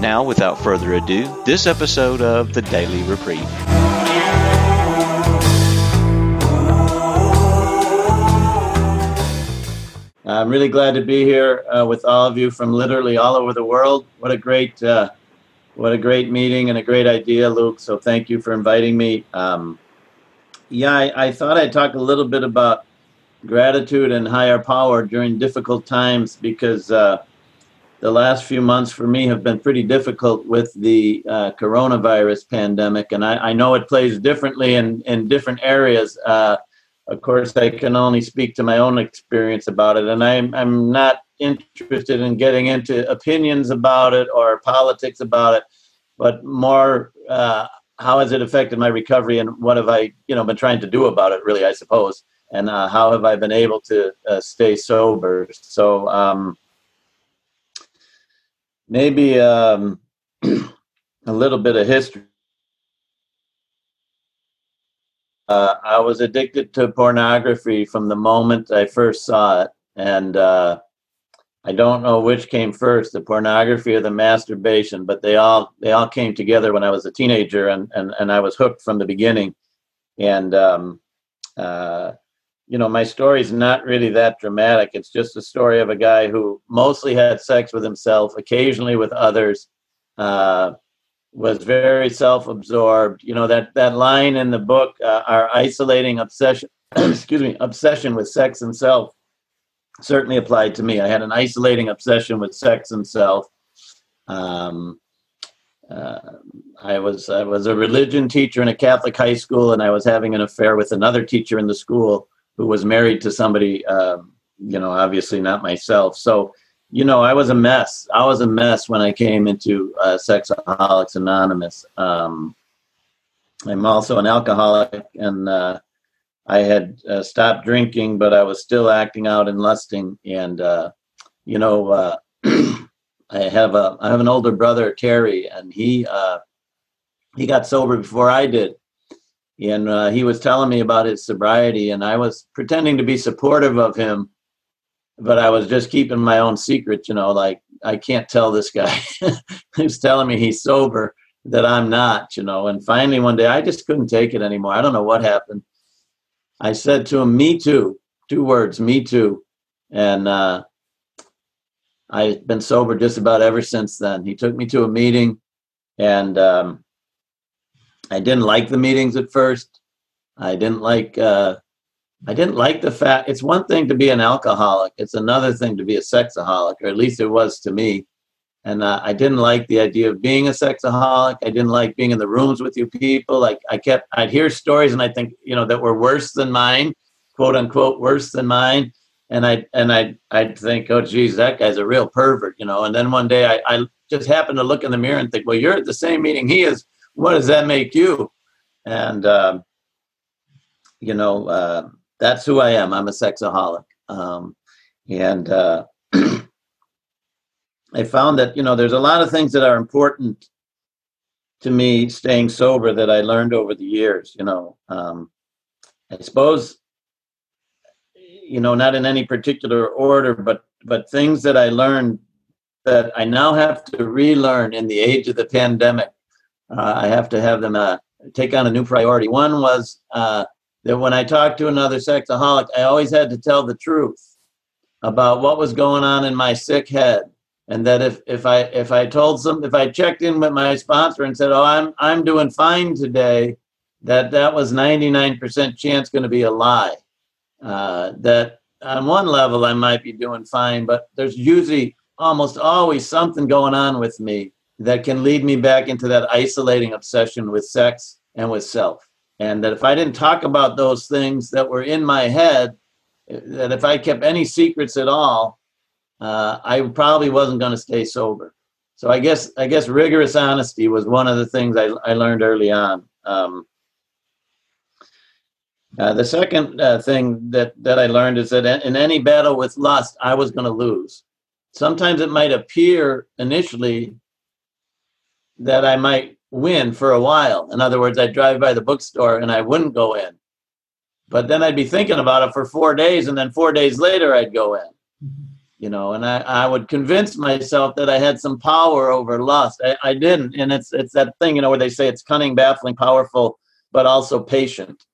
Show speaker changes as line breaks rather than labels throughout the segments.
Now, without further ado, this episode of the Daily Reprieve.
I'm really glad to be here uh, with all of you from literally all over the world. What a great, uh, what a great meeting and a great idea, Luke. So thank you for inviting me. Um, yeah, I, I, thought I'd talk a little bit about gratitude and higher power during difficult times because uh, the last few months for me have been pretty difficult with the uh, coronavirus pandemic, and I, I, know it plays differently in, in different areas. Uh, of course, I can only speak to my own experience about it, and I'm, I'm not interested in getting into opinions about it or politics about it, but more uh, how has it affected my recovery and what have I, you know, been trying to do about it, really, I suppose, and uh, how have I been able to uh, stay sober. So, um, maybe um, a little bit of history. Uh, I was addicted to pornography from the moment I first saw it, and uh, I don't know which came first, the pornography or the masturbation, but they all they all came together when I was a teenager, and and, and I was hooked from the beginning. And um, uh, you know, my story is not really that dramatic. It's just a story of a guy who mostly had sex with himself, occasionally with others, uh, was very self-absorbed. You know that that line in the book, uh, our isolating obsession, excuse me, obsession with sex and self, certainly applied to me. I had an isolating obsession with sex and self. Um, uh, I was I was a religion teacher in a Catholic high school, and I was having an affair with another teacher in the school who was married to somebody, uh, you know, obviously not myself. So, you know, I was a mess. I was a mess when I came into uh, Sexaholics Anonymous. Um, I'm also an alcoholic, and uh, I had uh, stopped drinking, but I was still acting out and lusting. And uh, you know, uh, I have a I have an older brother, Terry, and he uh, he got sober before I did and uh, he was telling me about his sobriety and i was pretending to be supportive of him but i was just keeping my own secret you know like i can't tell this guy. Who's telling me he's sober that i'm not you know and finally one day i just couldn't take it anymore. I don't know what happened. I said to him me too. Two words me too. And uh, i've been sober just about ever since then. He took me to a meeting and um, I didn't like the meetings at first. I didn't like uh, I didn't like the fact it's one thing to be an alcoholic. It's another thing to be a sexaholic, or at least it was to me. And uh, I didn't like the idea of being a sexaholic. I didn't like being in the rooms with you people. Like I kept, I'd hear stories, and I think you know that were worse than mine, quote unquote, worse than mine. And I and I I'd think, oh, geez, that guy's a real pervert, you know. And then one day I, I just happened to look in the mirror and think, well, you're at the same meeting he is what does that make you? And uh, you know, uh, that's who I am. I'm a sexaholic, um, and uh, I found that you know there's a lot of things that are important to me staying sober that I learned over the years. You know, um, I suppose you know not in any particular order, but but things that I learned that I now have to relearn in the age of the pandemic uh, I have to have them uh, take on a new priority. One was uh, that when I talked to another sexaholic, I always had to tell the truth about what was going on in my sick head, and that if if I if I told some if I checked in with my sponsor and said, "Oh, I'm I'm doing fine today," that that was 99% chance going to be a lie. Uh, that on one level I might be doing fine, but there's usually almost always something going on with me that can lead me back into that isolating obsession with sex and with self. And that if I didn't talk about those things that were in my head, that if I kept any secrets at all, uh, I probably wasn't going to stay sober. so I guess I guess rigorous honesty was one of the things I, I learned early on. Um, uh, the second uh, thing that that I learned is that in any battle with lust, I was going to lose. Sometimes it might appear initially that I might win for a while. In other words, I'd drive by the bookstore and I wouldn't go in. But then I'd be thinking about it for four days, and then four days later I'd go in. Mm-hmm. You know, and I, I would convince myself that I had some power over lust. I, I didn't. And it's it's that thing, you know, where they say it's cunning, baffling, powerful, but also patient.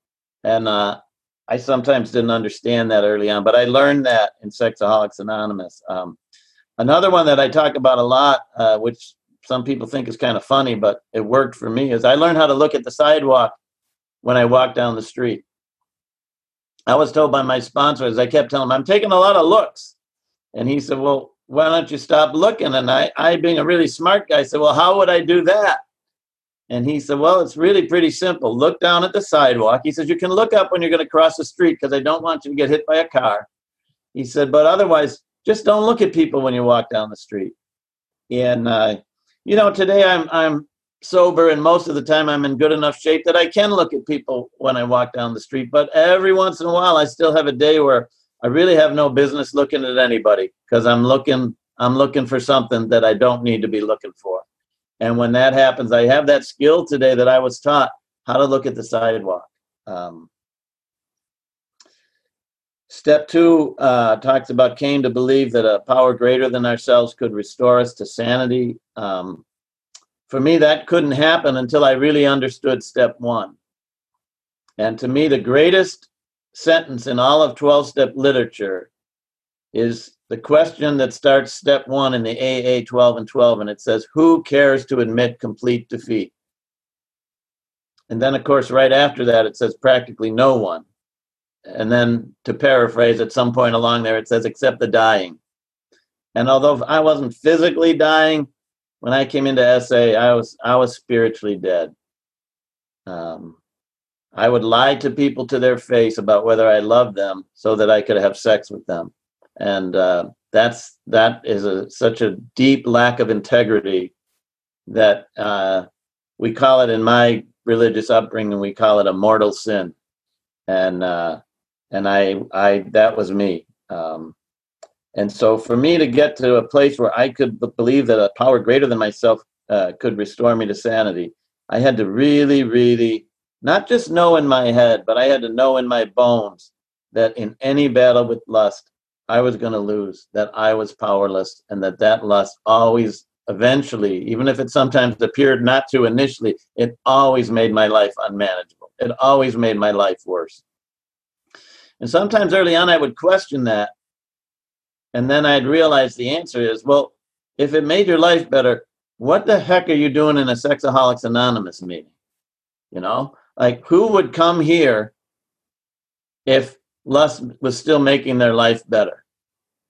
And uh, I sometimes didn't understand that early on, but I learned that in Sexaholics Anonymous. Um, another one that I talk about a lot, uh, which some people think is kind of funny, but it worked for me, is I learned how to look at the sidewalk when I walk down the street. I was told by my sponsor as I kept telling him, I'm taking a lot of looks. And he said, Well, why don't you stop looking? And I, I being a really smart guy, said, Well, how would I do that? And he said, Well, it's really pretty simple. Look down at the sidewalk. He says, You can look up when you're going to cross the street because I don't want you to get hit by a car. He said, But otherwise, just don't look at people when you walk down the street. And, uh, you know, today I'm, I'm sober and most of the time I'm in good enough shape that I can look at people when I walk down the street. But every once in a while, I still have a day where I really have no business looking at anybody because I'm looking I'm looking for something that I don't need to be looking for. And when that happens, I have that skill today that I was taught how to look at the sidewalk. Um, step two uh, talks about came to believe that a power greater than ourselves could restore us to sanity. Um, for me, that couldn't happen until I really understood step one. And to me, the greatest sentence in all of 12 step literature is the question that starts step one in the AA 12 and 12, and it says, Who cares to admit complete defeat? And then, of course, right after that, it says, Practically no one. And then, to paraphrase, at some point along there, it says, Except the dying. And although I wasn't physically dying, when I came into SA, I was I was spiritually dead. Um, I would lie to people to their face about whether I loved them so that I could have sex with them, and uh, that's that is a such a deep lack of integrity that uh, we call it in my religious upbringing we call it a mortal sin, and uh, and I I that was me. Um, and so for me to get to a place where I could b- believe that a power greater than myself uh, could restore me to sanity, I had to really, really not just know in my head, but I had to know in my bones that in any battle with lust, I was going to lose, that I was powerless, and that that lust always, eventually, even if it sometimes appeared not to initially, it always made my life unmanageable. It always made my life worse. And sometimes early on, I would question that and then I'd realize the answer is, well, if it made your life better, what the heck are you doing in a Sexaholics Anonymous meeting? You know, like who would come here if lust was still making their life better?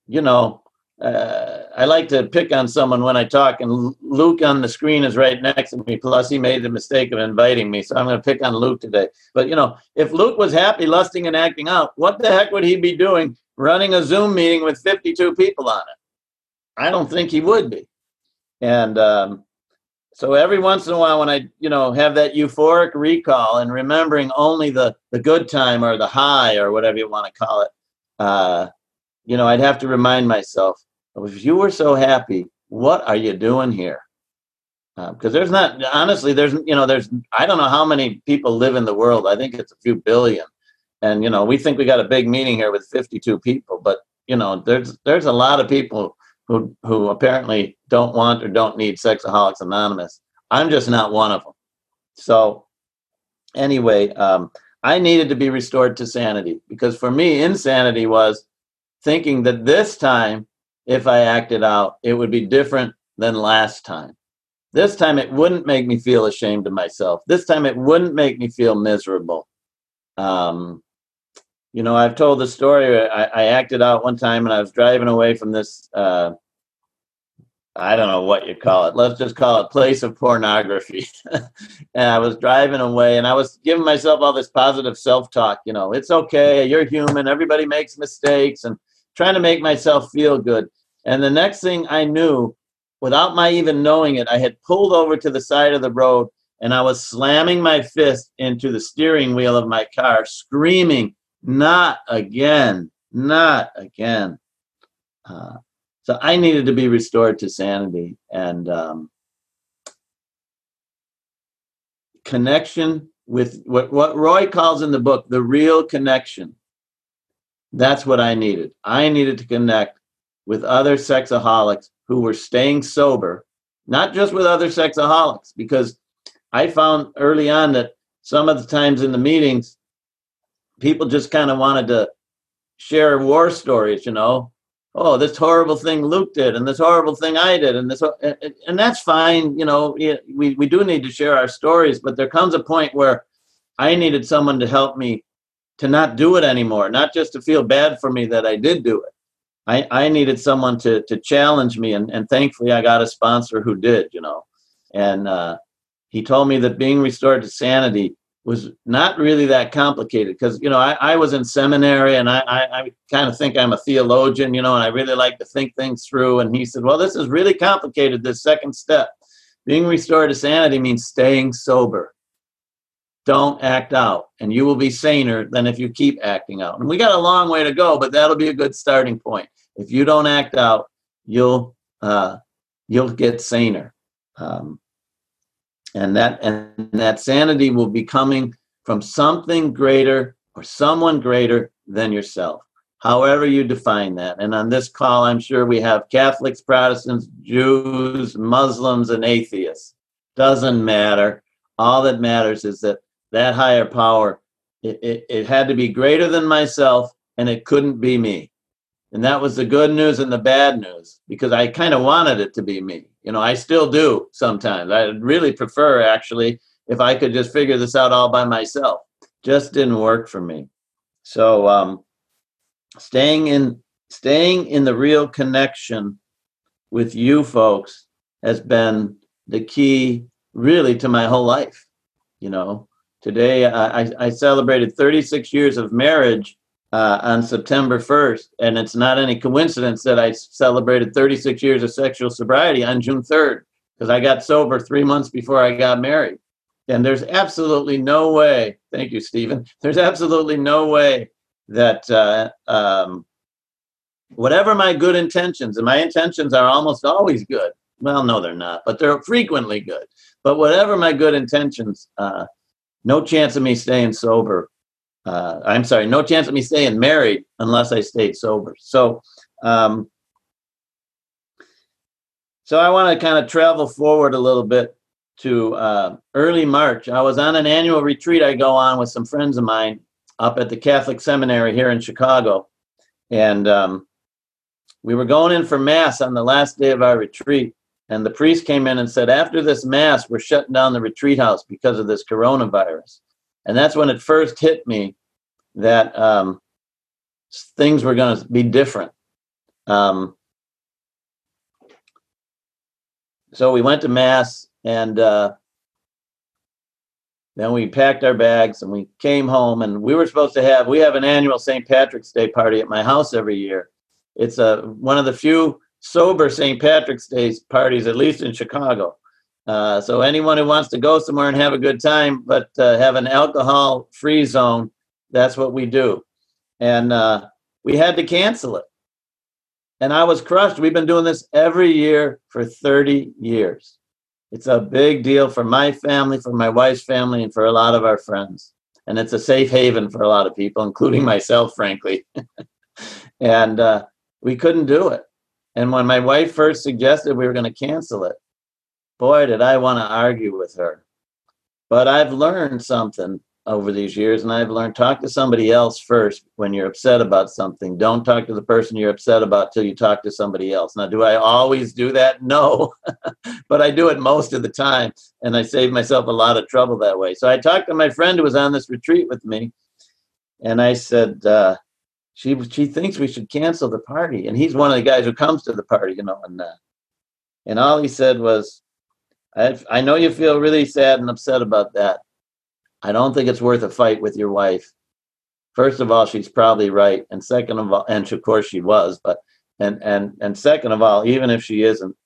You know, uh, I like to pick on someone when I talk, and Luke on the screen is right next to me. Plus, he made the mistake of inviting me, so I'm going to pick on Luke today. But you know, if Luke was happy, lusting, and acting out, what the heck would he be doing running a Zoom meeting with 52 people on it. I don't think he would be. And um, so every once in a while, when I, you know, have that euphoric recall and remembering only the the good time or the high or whatever you want to call it, uh, you know, I'd have to remind myself, if you were so happy, what are you doing here? Because uh, there's not, honestly, there's, you know, there's, I don't know how many people live in the world. I think it's a few billion and you know we think we got a big meeting here with 52 people but you know there's there's a lot of people who who apparently don't want or don't need sexaholics anonymous i'm just not one of them so anyway um, i needed to be restored to sanity because for me insanity was thinking that this time if i acted out it would be different than last time this time it wouldn't make me feel ashamed of myself this time it wouldn't make me feel miserable um, you know, I've told the story. I, I, acted out one time, and I was driving away from this. Uh, I don't know what you call it. Let's just call it place of pornography. and I was driving away, and I was giving myself all this positive self-talk. You know, it's okay. You're human. Everybody makes mistakes, and trying to make myself feel good. And the next thing I knew, without my even knowing it, I had pulled over to the side of the road and I was slamming my fist into the steering wheel of my car, screaming, Not again, not again. Uh, so I needed to be restored to sanity and um, connection with what, what Roy calls in the book the real connection. That's what I needed. I needed to connect with other sexaholics who were staying sober, not just with other sexaholics, because I found early on that some of the times in the meetings, people just kind of wanted to share war stories, you know. Oh, this horrible thing Luke did, and this horrible thing I did, and this, and that's fine. You know, we we do need to share our stories, but there comes a point where I needed someone to help me to not do it anymore, not just to feel bad for me that I did do it. I, I needed someone to to challenge me, and, and thankfully I got a sponsor who did, you know. And uh, he told me that being restored to sanity was not really that complicated because you know I, I was in seminary and I, I, I kind of think I'm a theologian, you know, and I really like to think things through. And he said, "Well, this is really complicated. This second step, being restored to sanity, means staying sober. Don't act out, and you will be saner than if you keep acting out. And we got a long way to go, but that'll be a good starting point. If you don't act out, you'll uh, you'll get saner." Um, and that and that sanity will be coming from something greater or someone greater than yourself however you define that and on this call i'm sure we have catholics protestants jews muslims and atheists doesn't matter all that matters is that that higher power it, it, it had to be greater than myself and it couldn't be me and that was the good news and the bad news because i kind of wanted it to be me you know, I still do sometimes. I really prefer actually if I could just figure this out all by myself. Just didn't work for me. So um, staying in staying in the real connection with you folks has been the key really to my whole life. You know, today I, I celebrated 36 years of marriage uh, on September 1st. And it's not any coincidence that I celebrated 36 years of sexual sobriety on June 3rd, because I got sober three months before I got married. And there's absolutely no way, thank you, Stephen, there's absolutely no way that uh, um, whatever my good intentions, and my intentions are almost always good. Well, no, they're not, but they're frequently good. But whatever my good intentions, uh, no chance of me staying sober uh, I'm sorry, no chance of me staying married unless I stayed sober. So, um, so I want to kind of travel forward a little bit to uh, early March. I was on an annual retreat I go on with some friends of mine up at the Catholic Seminary here in Chicago, and um, we were going in for mass on the last day of our retreat. And the priest came in and said, after this mass, we're shutting down the retreat house because of this coronavirus. And that's when it first hit me that um, things were going to be different. Um, so we went to mass and uh, then we packed our bags and we came home and we were supposed to have we have an annual St. Patrick's Day party at my house every year. It's a one of the few sober St. Patrick's Day parties, at least in Chicago. Uh, so anyone who wants to go somewhere and have a good time, but uh, have an alcohol-free zone, that's what we do. And uh, we had to cancel it. And I was crushed. We've been doing this every year for 30 years. It's a big deal for my family, for my wife's family, and for a lot of our friends. And it's a safe haven for a lot of people, including myself, frankly. and uh, we couldn't do it. And when my wife first suggested we were going to cancel it, boy, did I want to argue with her. But I've learned something over these years, and I've learned talk to somebody else first when you're upset about something. Don't talk to the person you're upset about till you talk to somebody else. Now, do I always do that? No, but I do it most of the time, and I save myself a lot of trouble that way. So I talked to my friend who was on this retreat with me, and I said, uh, she she thinks we should cancel the party, and he's one of the guys who comes to the party, you know, and uh, and all he said was, I, I know you feel really sad and upset about that. I don't think it's worth a fight with your wife. First of all, she's probably right, and second of all, and of course she was, but and and and second of all, even if she isn't,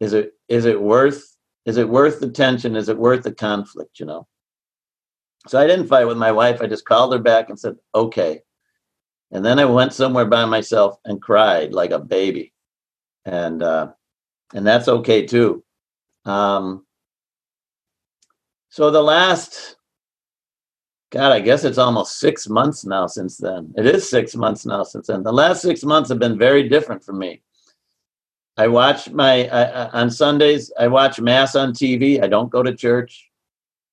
is it is it worth is it worth the tension? Is it worth the conflict? You know. So I didn't fight with my wife. I just called her back and said, "Okay." And then I went somewhere by myself and cried like a baby, and uh, and that's okay too. Um, so the last, God, I guess it's almost six months now since then. It is six months now since then. The last six months have been very different for me. I watch my on Sundays. I watch mass on TV. I don't go to church.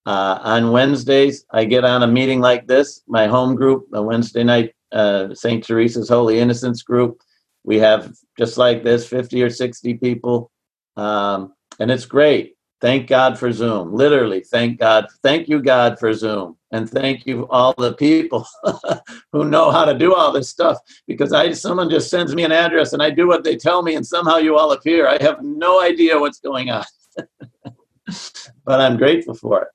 Uh, on Wednesdays, I get on a meeting like this, my home group, a Wednesday night uh, St. Teresa's Holy Innocents group. We have just like this, 50 or 60 people. Um, and it's great. Thank God for Zoom. Literally, thank God. Thank you, God, for Zoom. And thank you, all the people who know how to do all this stuff. Because I someone just sends me an address and I do what they tell me, and somehow you all appear. I have no idea what's going on. but I'm grateful for it.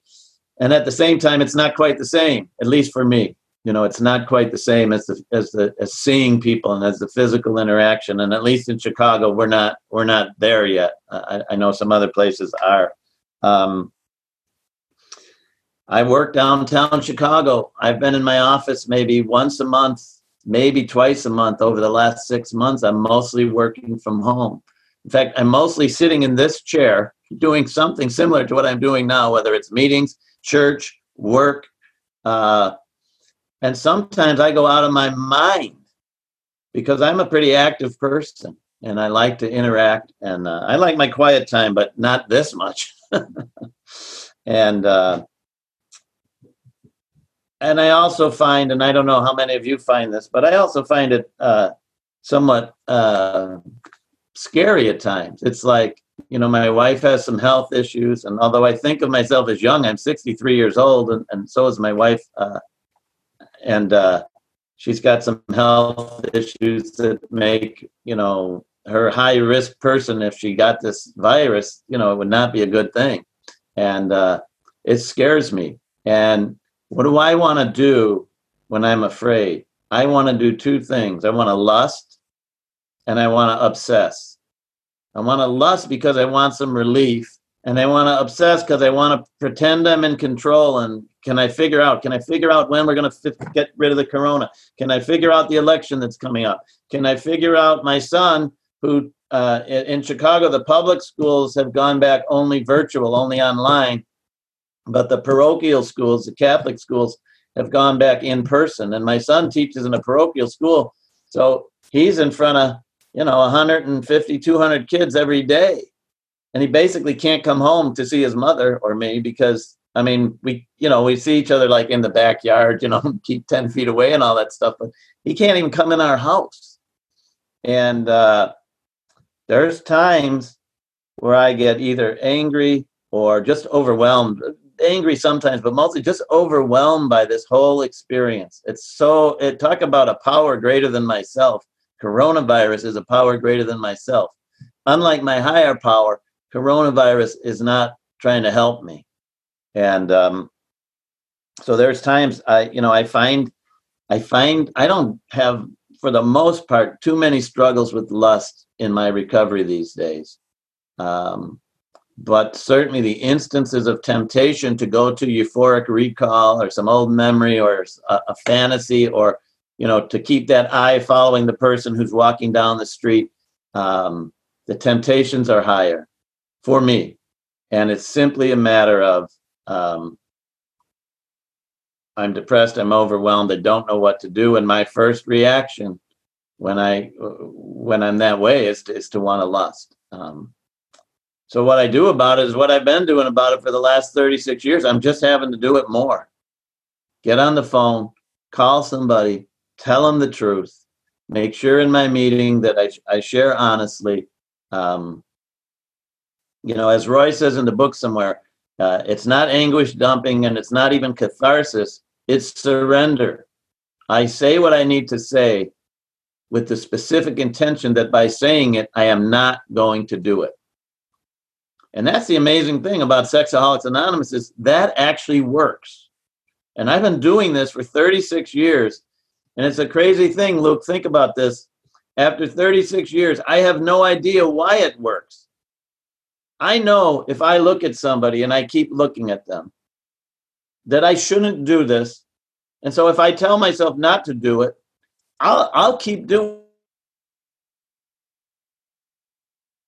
And at the same time, it's not quite the same, at least for me you know it's not quite the same as the as the as seeing people and as the physical interaction. And at least in chicago we're not we're not there yet. I, I know some other places are. Um, i work downtown chicago. I've been in my office maybe once a month maybe twice a month over the last six months. I'm mostly working from home. In fact i'm mostly sitting in this chair doing something similar to what i'm doing now whether it's meetings church work uh, and sometimes I go out of my mind because I'm a pretty active person and I like to interact and uh, I like my quiet time, but not this much. and uh, and I also find, and I don't know how many of you find this, but I also find it uh, somewhat uh, scary at times. It's like you know, my wife has some health issues, and although I think of myself as young, I'm 63 years old, and, and so is my wife. And uh, she's got some health issues that make you know her high risk person if she got this virus you know it would not be a good thing. And uh, it scares me. And what do i want to do when i'm afraid? I want to do two things. I want to lust and i want to obsess. I want to lust because i want some relief and I want to obsess because I want to pretend I'm in control. And can I figure out? Can I figure out when we're going to f- get rid of the corona? Can I figure out the election that's coming up? Can I figure out my son who uh, in Chicago the public schools have gone back only virtual, only online, but the parochial schools, the Catholic schools, have gone back in person. And my son teaches in a parochial school, so he's in front of you know 150, 200 kids every day and he basically can't come home to see his mother or me because I mean we you know we see each other like in the backyard you know keep 10 feet away and all that stuff but he can't even come in our house. And uh, there's times where I get either angry or just overwhelmed angry sometimes but mostly just overwhelmed by this whole experience. It's so it talk about a power greater than myself. Coronavirus is a power greater than myself. Unlike my higher power coronavirus is not trying to help me. And um, so there's times I, you know, I find, I find I don't have, for the most part, too many struggles with lust in my recovery these days. Um, but certainly the instances of temptation to go to euphoric recall or some old memory or a, a fantasy or you know to keep that eye following the person who's walking down the street um, the temptations are higher for me. And it's simply a matter of um, I'm depressed, I'm overwhelmed, I don't know what to do. And my first reaction when I when I'm that way is to, is to want to lust. Um, so what I do about it is what I've been doing about it for the last 36 years. I'm just having to do it more. Get on the phone, call somebody, tell them the truth, make sure in my meeting that I, I share honestly. Um, you know, as Roy says in the book somewhere, uh, it's not anguish dumping and it's not even catharsis, it's surrender. I say what I need to say with the specific intention that by saying it, I am not going to do it. And that's the amazing thing about Sexaholics Anonymous is that actually works. And I've been doing this for 36 years. And it's a crazy thing, Luke. Think about this. After 36 years, I have no idea why it works. I know if I look at somebody and I keep looking at them, that I shouldn't do this. And so if I tell myself not to do it, I'll I'll keep doing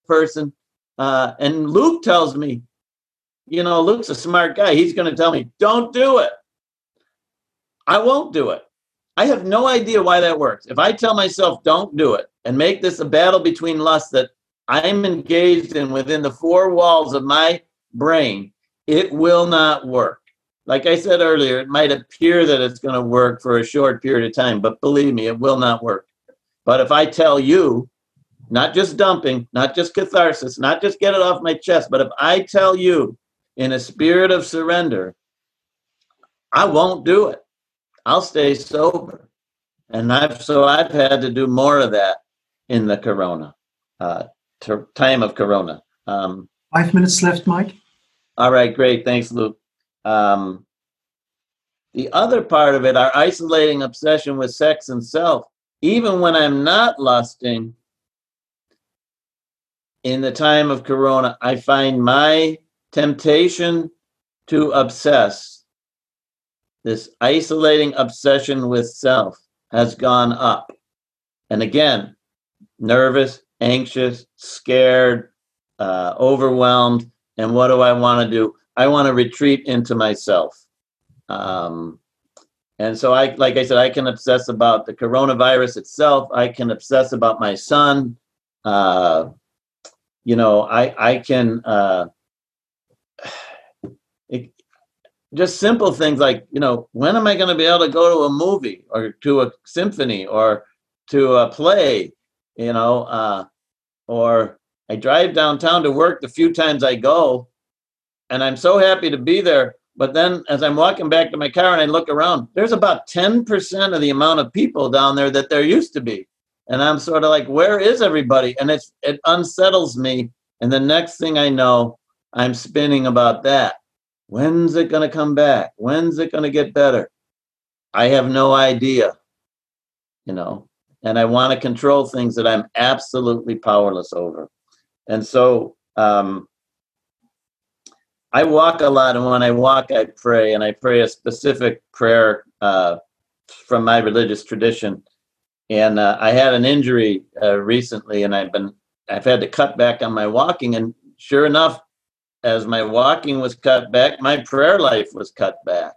person. Uh, and Luke tells me, you know, Luke's a smart guy. He's going to tell me, don't do it. I won't do it. I have no idea why that works. If I tell myself, don't do it, and make this a battle between lusts that I'm engaged in within the four walls of my brain, it will not work. Like I said earlier, it might appear that it's going to work for a short period of time, but believe me, it will not work. But if I tell you, not just dumping, not just catharsis, not just get it off my chest, but if I tell you in a spirit of surrender, I won't do it. I'll stay sober. And I've so I've had to do more of that in the corona uh, time of corona. Um,
Five minutes left, Mike.
All right, great. Thanks, Luke. Um, the other part of it, our isolating obsession with sex and self, even when I'm not lusting, in the time of corona, I find my temptation to obsess, this isolating obsession with self, has gone up. And again, nervous, anxious, scared, uh, overwhelmed. And what do I want to do? I want to retreat into myself. Um, and so I, like I said, I can obsess about the coronavirus itself. I can obsess about my son. Uh, you know, I I can uh, it, just simple things like you know, when am I going to be able to go to a movie or to a symphony or to a play? You know, uh, or I drive downtown to work the few times I go, and I'm so happy to be there. But then as I'm walking back to my car and I look around, there's about 10% of the amount of people down there that there used to be and I'm sort of like, where is everybody? And it's it unsettles me. And the next thing I know, I'm spinning about that. When's it going to come back? When's it going to get better? I have no idea, you know, and I want to control things that I'm absolutely powerless over. And so um, I walk a lot, and when I walk, I pray, and I pray a specific prayer uh, from my religious tradition and uh, I had an injury uh, recently, and I've been I've had to cut back on my walking. And sure enough, as my walking was cut back, my prayer life was cut back.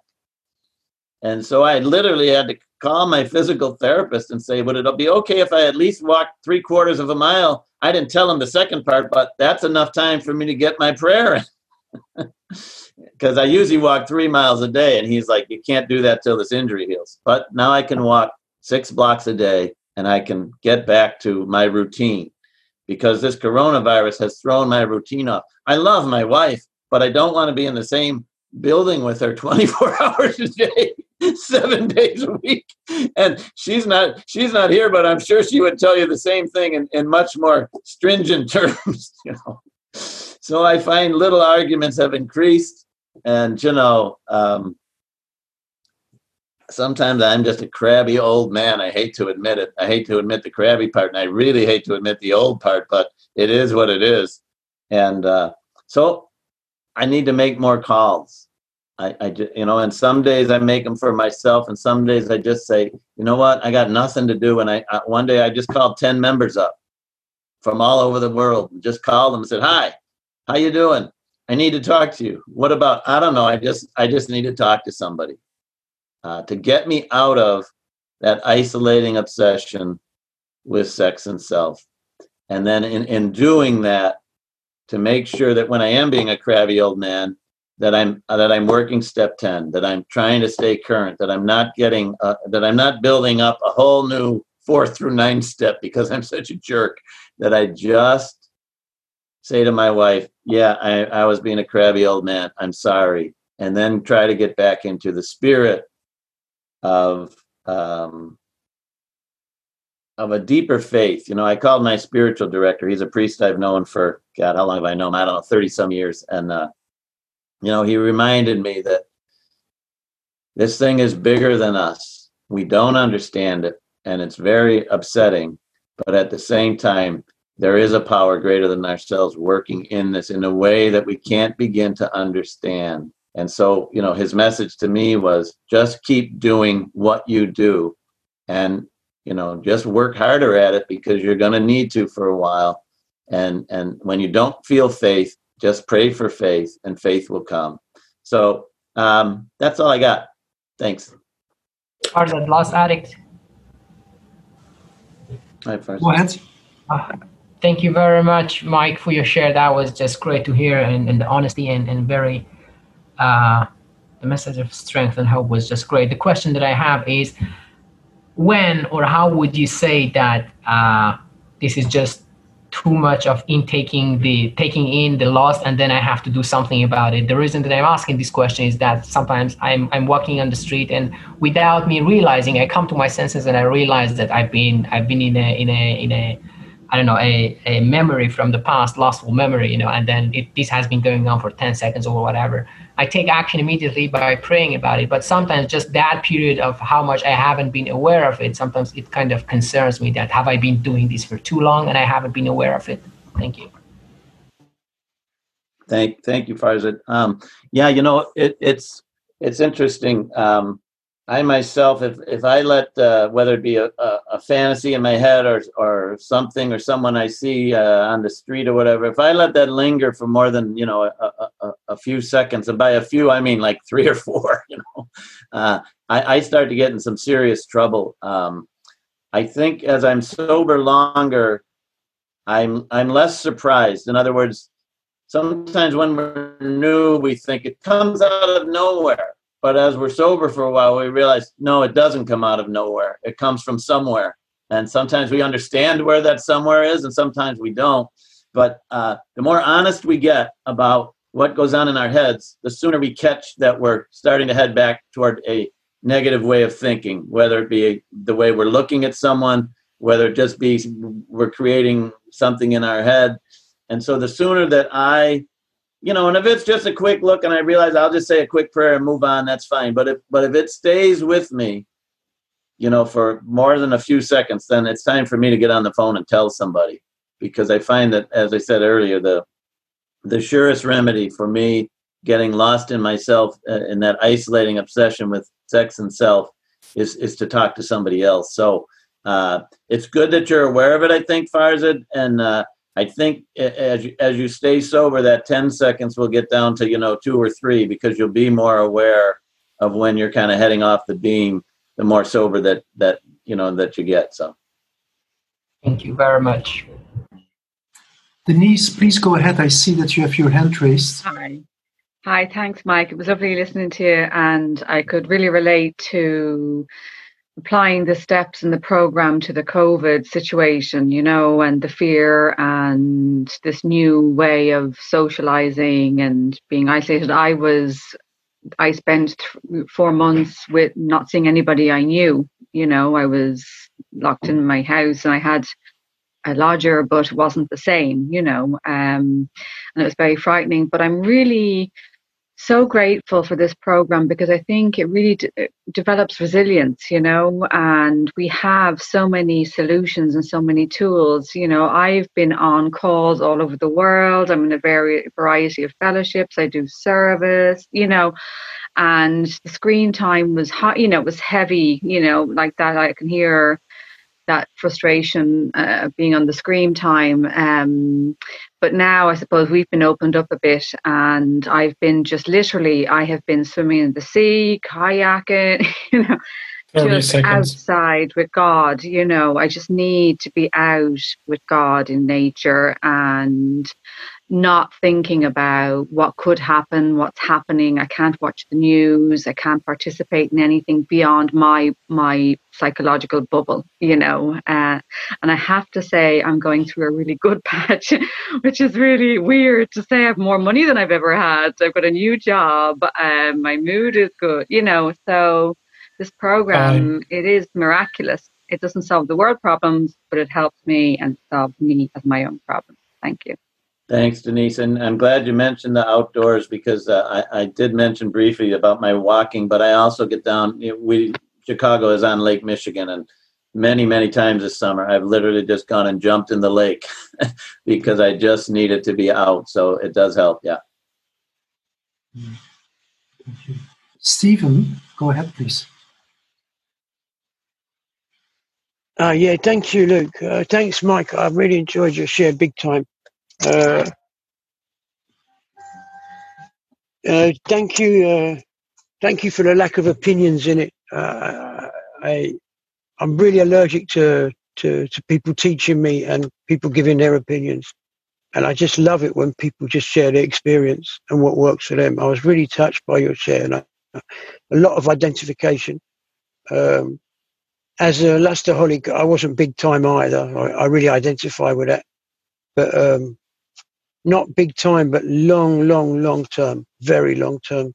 And so I literally had to call my physical therapist and say, "Would it be okay if I at least walked three quarters of a mile?" I didn't tell him the second part, but that's enough time for me to get my prayer. In. Because I usually walk three miles a day, and he's like, "You can't do that till this injury heals." But now I can walk six blocks a day, and I can get back to my routine because this coronavirus has thrown my routine off. I love my wife, but I don't want to be in the same building with her 24 hours a day seven days a week and she's not she's not here but i'm sure she would tell you the same thing in, in much more stringent terms you know so i find little arguments have increased and you know um, sometimes I'm just a crabby old man. I hate to admit it. I hate to admit the crabby part, and I really hate to admit the old part, but it is what it is. And uh, so I need to make more calls. I, I just, you know, and some days I make them for myself, and some days I just say, you know what, I got nothing to do. And I, I one day I just called ten members up from all over the world, and just called them and said, "Hi, how you doing? I need to talk to you. What about? I don't know. I just, I just need to talk to somebody." uh, to get me out of that isolating obsession with sex and self. And then in, in doing that, to make sure that when I am being a crabby old man, that I'm that I'm working step 10, that I'm trying to stay current, that I'm not getting uh, that I'm not building up a whole new fourth through nine step because I'm such a jerk that I just say to my wife, yeah, I, I was being a crabby old man. I'm sorry. And then try to get back into the spirit of um, of a deeper faith. You know, I called my spiritual director. He's a priest I've known for God, how long have I known him? I don't know, thirty some years. And uh, you know, he reminded me that this thing is bigger than us. We don't understand it, and it's very upsetting. But at the same time, there is a power greater than ourselves working in this in a way that we can't begin to understand. And so, you know, his message to me was just keep doing what you do and, you know, just work harder at it because you're going to need to for a while. And and when you don't feel faith, just pray for faith and faith will come. So, um, that's all I got. Thanks.
Farzad, Lost Addict.
Hi, Farzad.
Go ahead.
Uh, thank you very much, Mike, for your share. That was just great to hear, and, and the honesty and, and very uh, the message of strength and hope was just great. The question that I have is, when or how would you say that uh, this is just too much of intaking the taking in the loss and then I have to do something about it. The reason that I'm asking this question is that sometimes I'm I'm walking on the street and without me realizing I come to my senses and I realize that I've been I've been in a in a in a I don't know a, a memory from the past, lostful memory, you know, and then it, this has been going on for 10 seconds or whatever. I take action immediately by praying about it. But sometimes just that period of how much I haven't been aware of it, sometimes it kind of concerns me that have I been doing this for too long and I haven't been aware of it. Thank you.
Thank, thank you, Farzad. Um, yeah, you know, it, it's it's interesting. Um, I myself, if if I let uh, whether it be a, a, a, fantasy in my head or or something or someone I see uh, on the street or whatever, if I let that linger for more than you know a, a, a few seconds, and by a few I mean like three or four, you know, uh, I, I start to get in some serious trouble. Um, I think as I'm sober longer, I'm I'm less surprised. In other words, sometimes when we're new, we think it comes out of nowhere but as we're sober for a while, we realize no, it doesn't come out of nowhere. It comes from somewhere. And sometimes we understand where that somewhere is, and sometimes we don't. But uh, the more honest we get about what goes on in our heads, the sooner we catch that we're starting to head back toward a negative way of thinking, whether it be the way we're looking at someone, whether it just be we're creating something in our head. And so the sooner that I you know, and if it's just a quick look and I realize I'll just say a quick prayer and move on, that's fine. But if but if it stays with me, you know, for more than a few seconds, then it's time for me to get on the phone and tell somebody. Because I find that, as I said earlier, the the surest remedy for me getting lost in myself uh, in that isolating obsession with sex and self is is to talk to somebody else. So uh, it's good that you're aware of it. I think Farzad, and uh, I think as you, as you stay sober, that 10 seconds will get down to, you know, two or three because you'll be more aware of when you're kind of heading off the beam, the more sober that, that, you know, that you get. So.
Thank you very much.
Denise, please go ahead. I see that you have your hand raised.
Hi. Hi, thanks, Mike. It was lovely listening to you, and I could really relate to applying the steps in the program to the COVID situation, you know, and the fear and this new way of socializing and being isolated. I was, I spent th- four months with not seeing anybody I knew, you know, I was locked in my house and I had a lodger, but it wasn't the same, you know, um, and it was very frightening. But I'm really, so grateful for this program because I think it really d- uh, develops resilience, you know, and we have so many solutions and so many tools. You know, I've been on calls all over the world. I'm in a very variety of fellowships. I do service, you know, and the screen time was hot, you know, it was heavy, you know, like that. I can hear that frustration uh, being on the screen time. Um, but now I suppose we've been opened up a bit, and I've been just literally, I have been swimming in the sea, kayaking, you know, just seconds. outside with God. You know, I just need to be out with God in nature and not thinking about what could happen, what's happening. I can't watch the news. I can't participate in anything beyond my my psychological bubble, you know. Uh, and I have to say, I'm going through a really good patch, which is really weird to say. I have more money than I've ever had. I've got a new job. Um, my mood is good, you know. So this program, um, it is miraculous. It doesn't solve the world problems, but it helps me and solves me as my own problem. Thank you.
Thanks, Denise. And I'm glad you mentioned the outdoors because uh, I, I, did mention briefly about my walking, but I also get down. You know, we Chicago is on Lake Michigan, and many, many times this summer. I've literally just gone and jumped in the lake because I just needed to be out. So it does help. Yeah.
Thank you. Stephen, go ahead, please.
Uh, yeah, thank you, Luke. Uh, thanks, Mike. I really enjoyed your share big time. Uh, uh, thank you, uh, thank you for the lack of opinions in it. Uh, I, I'm really allergic to, to to people teaching me and people giving their opinions, and I just love it when people just share their experience and what works for them. I was really touched by your share, and I, a lot of identification. Um, as a lustaholic, I wasn't big time either. I, I really identify with that, but um, not big time, but long, long, long term, very long term.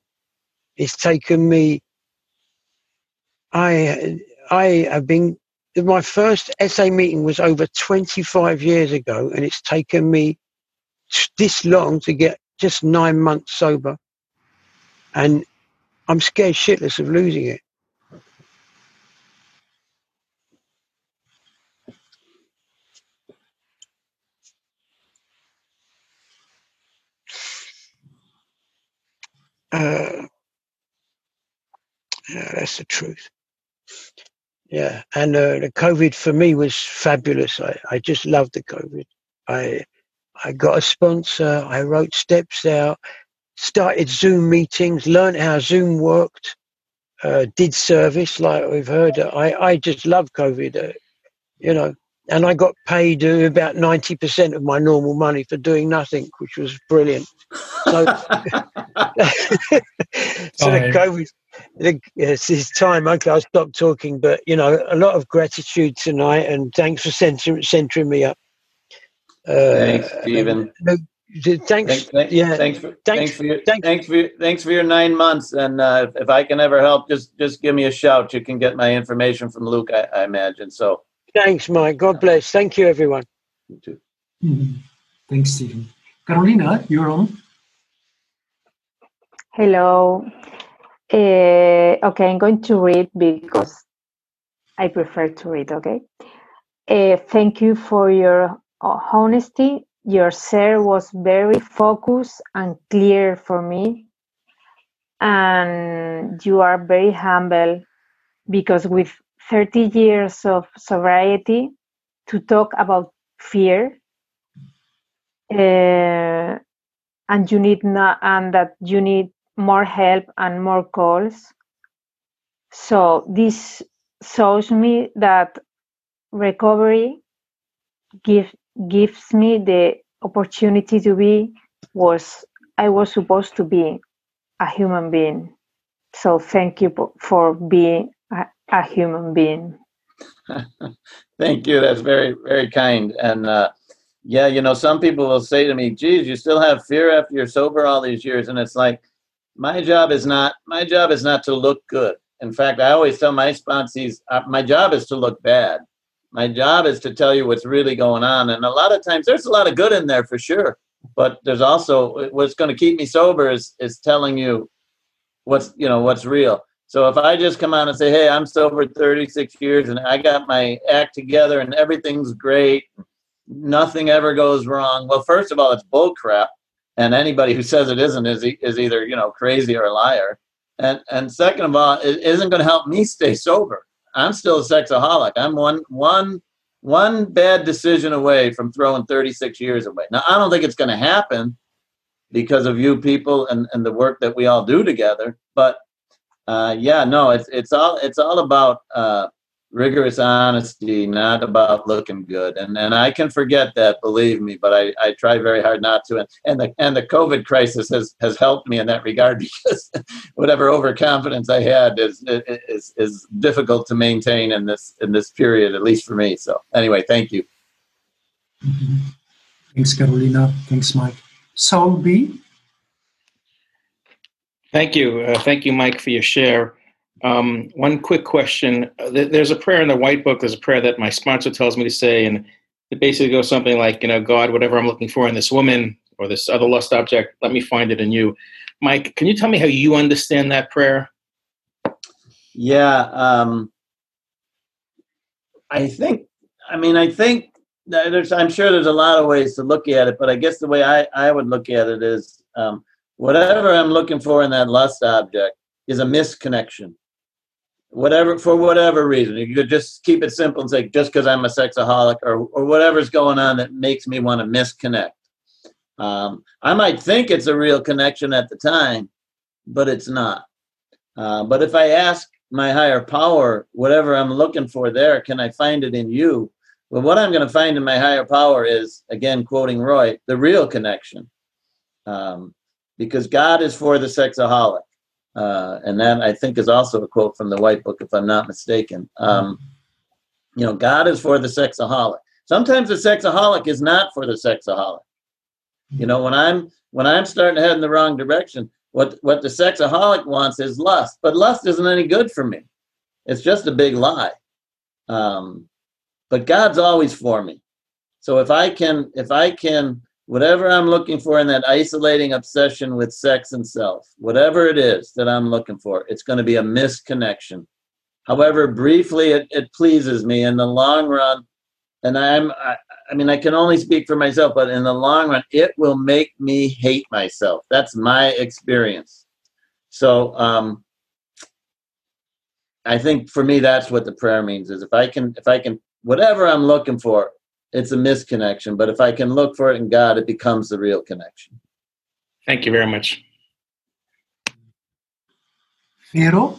It's taken me. I I have been. My first SA meeting was over 25 years ago, and it's taken me this long to get just nine months sober, and I'm scared shitless of losing it. Uh, yeah, that's the truth. Yeah, and uh, the COVID for me was fabulous. I, I just loved the COVID. I I got a sponsor. I wrote steps out, started Zoom meetings, learned how Zoom worked, uh, did service like we've heard. I I just love COVID. Uh, you know, and I got paid uh, about ninety percent of my normal money for doing nothing, which was brilliant. So, so the COVID, the, it's, it's time. Okay, I'll stop talking, but you know, a lot of gratitude tonight, and thanks for centering, centering me up.
Uh, thanks, Stephen.
Uh, thanks,
thanks,
yeah.
Thanks for, thanks, thanks for your, thanks. thanks for your, thanks for your nine months. And uh, if, if I can ever help, just just give me a shout. You can get my information from Luke, I, I imagine. So.
Thanks, Mike. God bless. Thank you, everyone.
You too.
Mm-hmm. Thanks, Stephen. Carolina, you're on.
Hello. Uh, okay, I'm going to read because I prefer to read, okay? Uh, thank you for your honesty. Your share was very focused and clear for me. And you are very humble because with 30 years of sobriety, to talk about fear uh, and you need not, and that you need more help and more calls. So this shows me that recovery give, gives me the opportunity to be was I was supposed to be a human being. So thank you for being a, human being.
thank you. That's very very kind. And uh, yeah, you know, some people will say to me, "Geez, you still have fear after you're sober all these years," and it's like my job is not my job is not to look good. In fact, I always tell my sponsees, uh, my job is to look bad. My job is to tell you what's really going on. And a lot of times, there's a lot of good in there for sure. But there's also what's going to keep me sober is is telling you what's you know what's real. So if I just come out and say, "Hey, I'm sober 36 years and I got my act together and everything's great, nothing ever goes wrong," well, first of all, it's bull crap and anybody who says it isn't is is either you know crazy or a liar. And and second of all, it isn't going to help me stay sober. I'm still a sexaholic. I'm one one one bad decision away from throwing 36 years away. Now I don't think it's going to happen because of you people and, and the work that we all do together. But uh, yeah, no, it's it's all it's all about uh, rigorous honesty, not about looking good. And and I can forget that, believe me, but I, I try very hard not to. And, and the and the COVID crisis has, has helped me in that regard because whatever overconfidence I had is, is is difficult to maintain in this in this period, at least for me. So anyway, thank you.
Mm-hmm. Thanks, Carolina. Thanks, Mike. Saul B.
Thank you. Uh, thank you, Mike, for your share. Um, one quick question. There's a prayer in the White Book. There's a prayer that my sponsor tells me to say, and it basically goes something like, you know, God, whatever I'm looking for in this woman or this other lust object, let me find it in you. Mike, can you tell me how you understand that prayer?
Yeah. Um, I think, I mean, I think there's, I'm sure there's a lot of ways to look at it, but I guess the way I, I would look at it is um, whatever I'm looking for in that lust object is a misconnection. Whatever, for whatever reason, you could just keep it simple and say, just because I'm a sexaholic or, or whatever's going on that makes me want to misconnect. Um, I might think it's a real connection at the time, but it's not. Uh, but if I ask my higher power, whatever I'm looking for there, can I find it in you? Well, what I'm going to find in my higher power is, again, quoting Roy, the real connection. Um, because God is for the sexaholic. Uh, and that I think is also a quote from the White Book, if I'm not mistaken. Um, you know, God is for the sexaholic. Sometimes the sexaholic is not for the sexaholic. You know, when I'm when I'm starting to head in the wrong direction, what what the sexaholic wants is lust, but lust isn't any good for me. It's just a big lie. Um, but God's always for me. So if I can if I can whatever I'm looking for in that isolating obsession with sex and self, whatever it is that I'm looking for, it's going to be a misconnection. However, briefly it, it pleases me in the long run, and I'm I, I mean I can only speak for myself, but in the long run, it will make me hate myself. That's my experience. So um I think for me that's what the prayer means is if I can if I can whatever I'm looking for, it's a misconnection. But if I can look for it in God, it becomes the real connection.
Thank you very much.
Fero?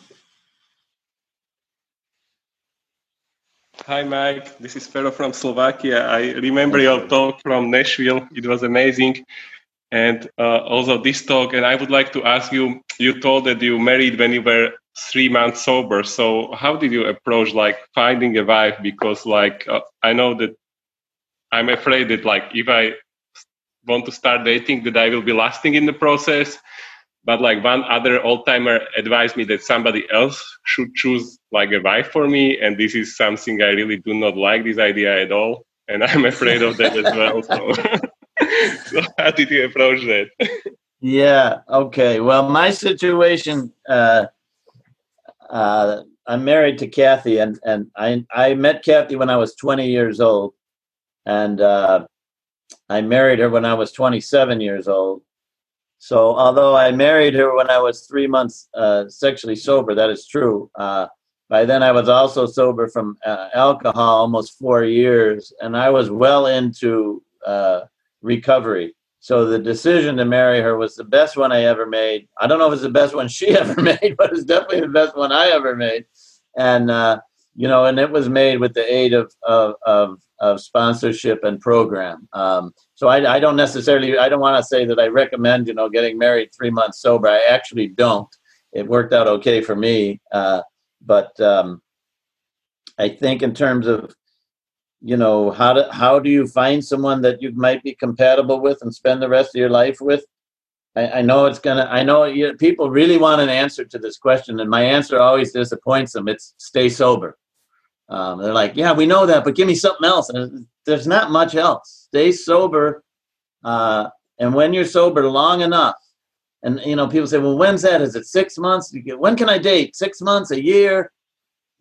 Hi, Mike. This is Fero from Slovakia. I remember your talk from Nashville. It was amazing. And uh, also this talk, and I would like to ask you, you told that you married when you were three months sober. So how did you approach like finding a wife? Because like, uh, I know that I'm afraid that like if I want to start dating that I will be lasting in the process. But like one other old timer advised me that somebody else should choose like a wife for me, and this is something I really do not like this idea at all, and I'm afraid of that as well. So, so how did you approach that?
Yeah. Okay. Well, my situation. Uh, uh, I'm married to Kathy, and and I I met Kathy when I was 20 years old, and uh, I married her when I was 27 years old. So, although I married her when I was three months uh, sexually sober, that is true. Uh, by then, I was also sober from uh, alcohol almost four years, and I was well into uh, recovery. So, the decision to marry her was the best one I ever made. I don't know if it's the best one she ever made, but it's definitely the best one I ever made. And, uh, you know, and it was made with the aid of, of, of of sponsorship and program. Um, so I, I, don't necessarily, I don't want to say that I recommend, you know, getting married three months sober. I actually don't. It worked out okay for me. Uh, but um, I think in terms of, you know, how do, how do you find someone that you might be compatible with and spend the rest of your life with? I, I know it's gonna. I know you, people really want an answer to this question, and my answer always disappoints them. It's stay sober. Um, they're like, yeah, we know that, but give me something else. And there's not much else. Stay sober. Uh, and when you're sober long enough, and you know, people say, well, when's that? Is it six months? When can I date? Six months, a year?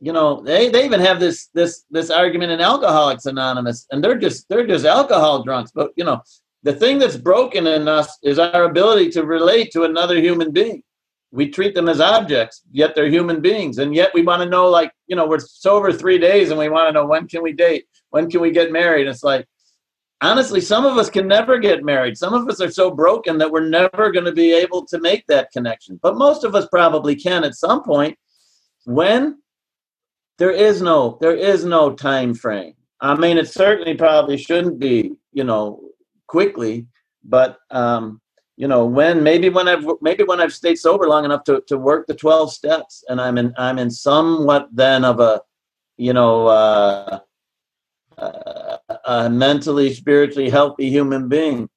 You know, they, they even have this this this argument in Alcoholics Anonymous, and they're just they're just alcohol drunks. But you know, the thing that's broken in us is our ability to relate to another human being. We treat them as objects yet they're human beings. And yet we want to know like you know we're sober three days and we want to know when can we date when can we get married? It's like honestly some of us can never get married. Some of us are so broken that we're never going to be able to make that connection. But most of us probably can at some point. When? There is no there is no time frame. I mean it certainly probably shouldn't be you know quickly but um you know when maybe when i've maybe when i've stayed sober long enough to, to work the 12 steps and i'm in i'm in somewhat then of a you know uh, uh, a mentally spiritually healthy human being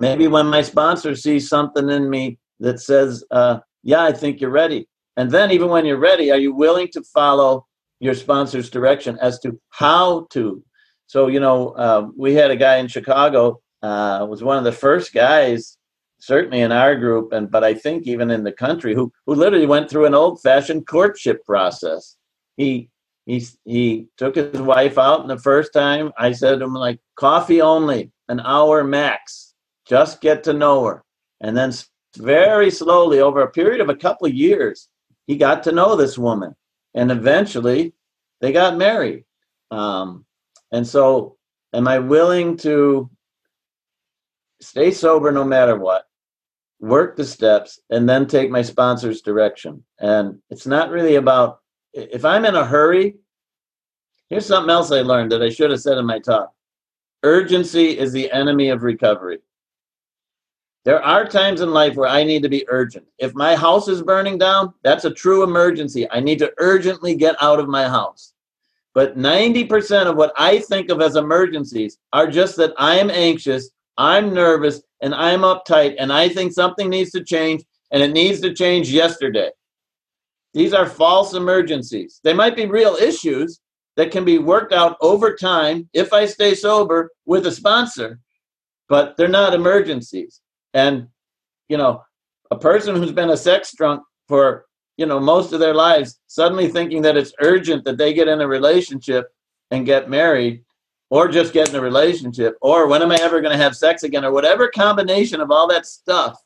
maybe when my sponsor sees something in me that says uh, yeah i think you're ready. And then even when you're ready are you willing to follow your sponsor's direction as to how to so you know uh, we had a guy in chicago uh, was one of the first guys certainly in our group and but I think even in the country who who literally went through an old fashioned courtship process. He he he took his wife out, and the first time I said to him like coffee only, an hour max, just get to know her, and then very slowly over a period of a couple of years, he got to know this woman, and eventually they got married. Um, and so, am I willing to stay sober no matter what? work the steps and then take my sponsor's direction? And it's not really about if i'm in a hurry here's something else i learned that i should have said in my talk. Urgency is the enemy of recovery. There are times in life where i need to be urgent. If my house is burning down that's a true emergency. I need to urgently get out of my house but 90% of what i think of as emergencies are just that i am anxious i'm nervous and I'm uptight and I think something needs to change and it needs to change yesterday. These are false emergencies. They might be real issues that can be worked out over time if I stay sober with a sponsor, but they're not emergencies. And, you know, a person who's been a sex drunk for, you know, most of their lives suddenly thinking that it's urgent that they get in a relationship and get married or just get in a relationship, or when am I ever going to have sex again, or whatever combination of all that stuff.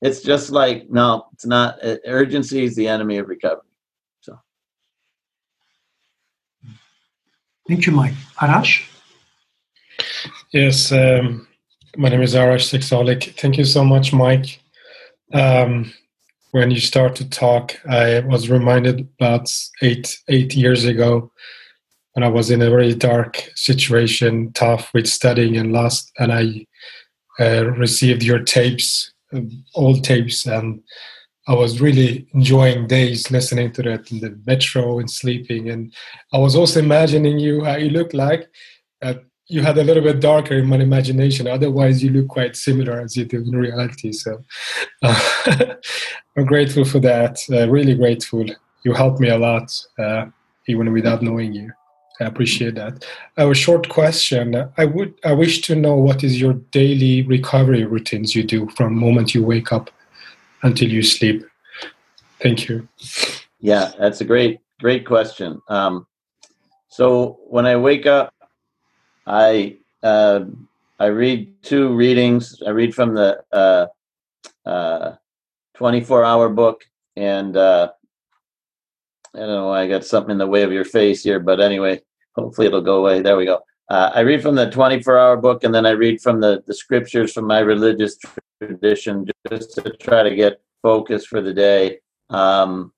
It's just like, no, it's not. Urgency is the enemy of recovery. So.
Thank you, Mike. Arash?
Yes, um, my name is Arash Sexaholic. Thank you so much, Mike. Um, when you start to talk, I was reminded about eight eight years ago when I was in a very dark situation, tough with studying and lost, and I uh, received your tapes, uh, old tapes, and I was really enjoying days listening to that in the metro and sleeping. And I was also imagining you how you looked like. Uh, you had a little bit darker in my imagination. Otherwise, you look quite similar as you do in reality. So uh, I'm grateful for that. Uh, really grateful. You helped me a lot, uh, even without knowing you. I appreciate that. A short question. I would I wish to know what is your daily recovery routines you do from moment you wake up until you sleep. Thank you.
Yeah, that's a great great question. Um, so when I wake up, I uh, I read two readings. I read from the uh, uh, 24 hour book and uh, I don't know why I got something in the way of your face here, but anyway, hopefully it'll go away. There we go. Uh, I read from the 24 hour book and then I read from the, the scriptures from my religious tradition just to try to get focus for the day. Um,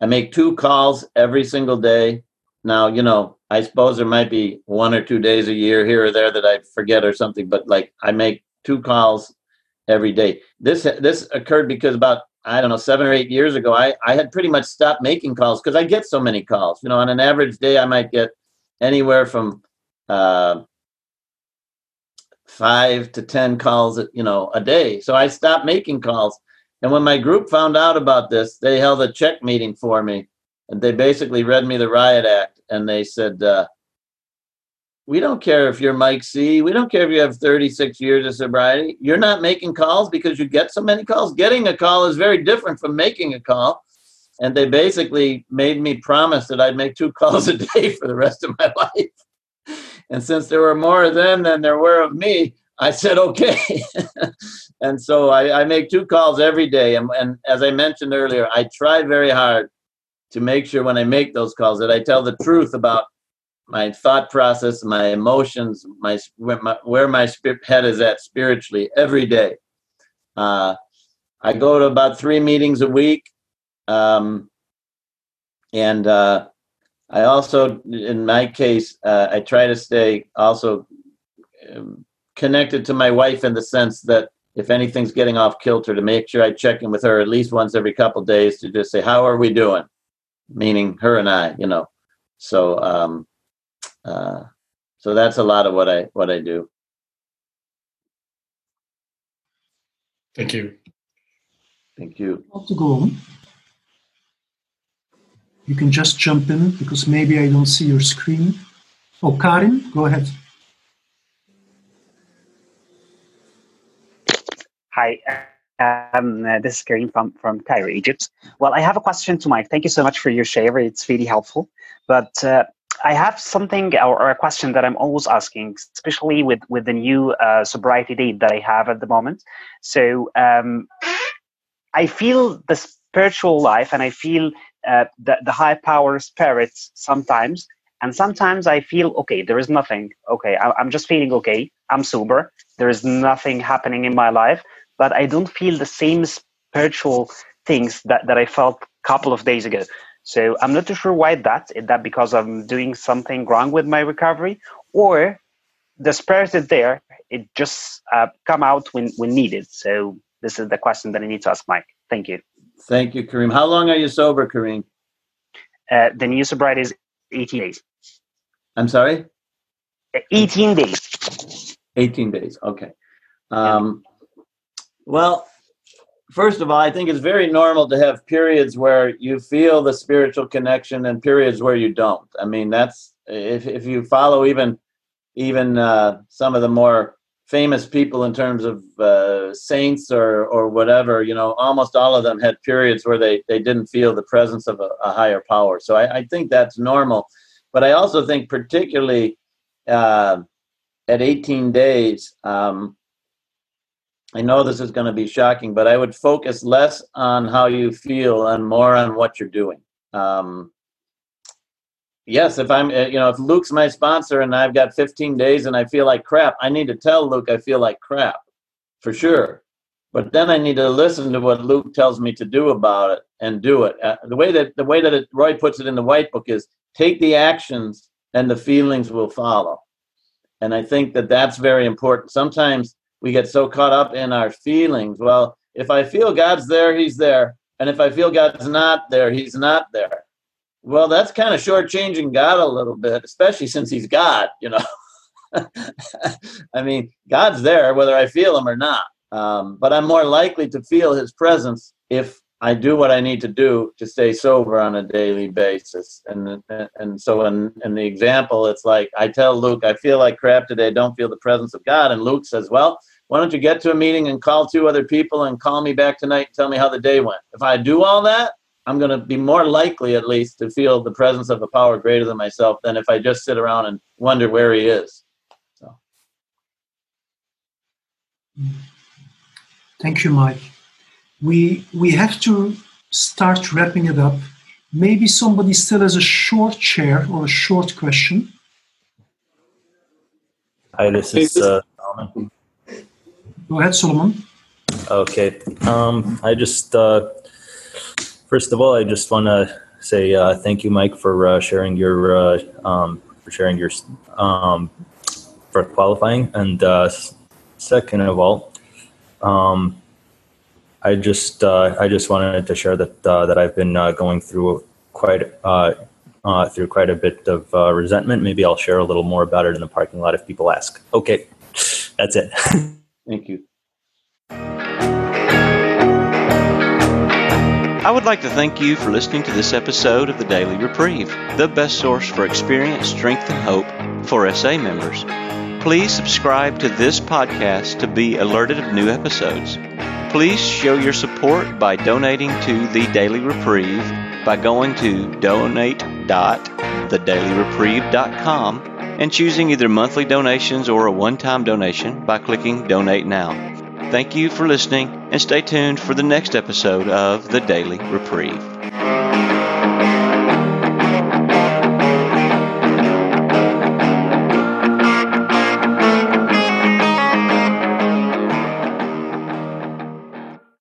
I make two calls every single day. Now, you know, I suppose there might be one or two days a year here or there that I forget or something, but like I make two calls every day. This this occurred because about I don't know seven or eight years ago, I I had pretty much stopped making calls because I get so many calls. You know, on an average day, I might get anywhere from uh, five to ten calls, you know, a day. So I stopped making calls. And when my group found out about this, they held a check meeting for me, and they basically read me the riot act, and they said, uh, "We don't care if you're Mike C. We don't care if you have 36 years of sobriety. You're not making calls because you get so many calls. Getting a call is very different from making a call." and they basically made me promise that I'd make two calls a day for the rest of my life. And since there were more of them than there were of me, I said okay. and so I, I, make two calls every day. And, and as I mentioned earlier, I try very hard to make sure when I make those calls that I tell the truth about my thought process, my emotions, my where my, where my head is at spiritually every day. Uh, I go to about three meetings a week. Um, and uh, I also, in my case, uh, I try to stay also um, connected to my wife in the sense that if anything's getting off kilter, to make sure I check in with her at least once every couple days to just say, "How are we doing?" Meaning her and I, you know. So, um, uh, so that's a lot of what I what I do.
Thank you.
Thank you.
to go on. You can just jump in because maybe I don't see your screen. Oh, Karim, go ahead.
Hi, Um, uh, this is Karim from, from Cairo, Egypt. Well, I have a question to Mike. Thank you so much for your share. It's really helpful. But uh, I have something or, or, a question that I'm always asking, especially with, with the new uh, sobriety date that I have at the moment. So um, I feel the spiritual life and I feel uh, the, the high power spirits sometimes. And sometimes I feel, okay, there is nothing. Okay, I, I'm just feeling okay. I'm sober. There is nothing happening in my life but I don't feel the same spiritual things that, that I felt a couple of days ago. So I'm not too sure why that. Is that because I'm doing something wrong with my recovery, or the spirit is there? It just uh, come out when when needed. So this is the question that I need to ask Mike. Thank you.
Thank you, Kareem. How long are you sober, Kareem?
Uh, the new sobriety is 18 days.
I'm sorry.
18 days.
18 days. Okay. Um, well, first of all, I think it's very normal to have periods where you feel the spiritual connection and periods where you don't. I mean, that's if if you follow even even uh, some of the more famous people in terms of uh, saints or or whatever, you know, almost all of them had periods where they they didn't feel the presence of a, a higher power. So I, I, think that's normal, but I also think particularly uh, at 18 days. Um, I know this is going to be shocking, but I would focus less on how you feel and more on what you're doing. Um, yes, if I'm, uh, you know, if Luke's my sponsor and I've got 15 days and I feel like crap, I need to tell Luke I feel like crap for sure. But then I need to listen to what Luke tells me to do about it and do it. Uh, the way that the way that it, Roy puts it in the white book is take the actions and the feelings will follow. And I think that that's very important. Sometimes we get so caught up in our feelings. Well, if I feel God's there, He's there. And if I feel God's not there, He's not there. Well, that's kind of shortchanging God a little bit, especially since He's God, you know. I mean, God's there whether I feel Him or not. Um, but I'm more likely to feel His presence if I do what I need to do to stay sober on a daily basis. And and so in, in the example, it's like I tell Luke, I feel like crap today, don't feel the presence of God. And Luke says, Well, why don't you get to a meeting and call two other people and call me back tonight and tell me how the day went? If I do all that, I'm going to be more likely, at least, to feel the presence of a power greater than myself than if I just sit around and wonder where he is. So.
Thank you, Mike. We we have to start wrapping it up. Maybe somebody still has a short chair or a short question.
Hi, this is uh,
Go ahead, Solomon.
Okay. Um, I just, uh, first of all, I just want to say uh, thank you, Mike, for uh, sharing your, uh, um, for sharing your, um, for qualifying. And uh, second of all, um, I just, uh, I just wanted to share that uh, that I've been uh, going through quite uh, through quite a bit of resentment. Maybe I'll share a little more about it in the parking lot if people ask. Okay, that's it.
Thank you.
I would like to thank you for listening to this episode of the Daily Reprieve, the best source for experience, strength, and hope for SA members. Please subscribe to this podcast to be alerted of new episodes. Please show your support by donating to the Daily Reprieve by going to donate.thedailyreprieve.com and choosing either monthly donations or a one time donation by clicking Donate Now. Thank you for listening and stay tuned for the next episode of The Daily Reprieve.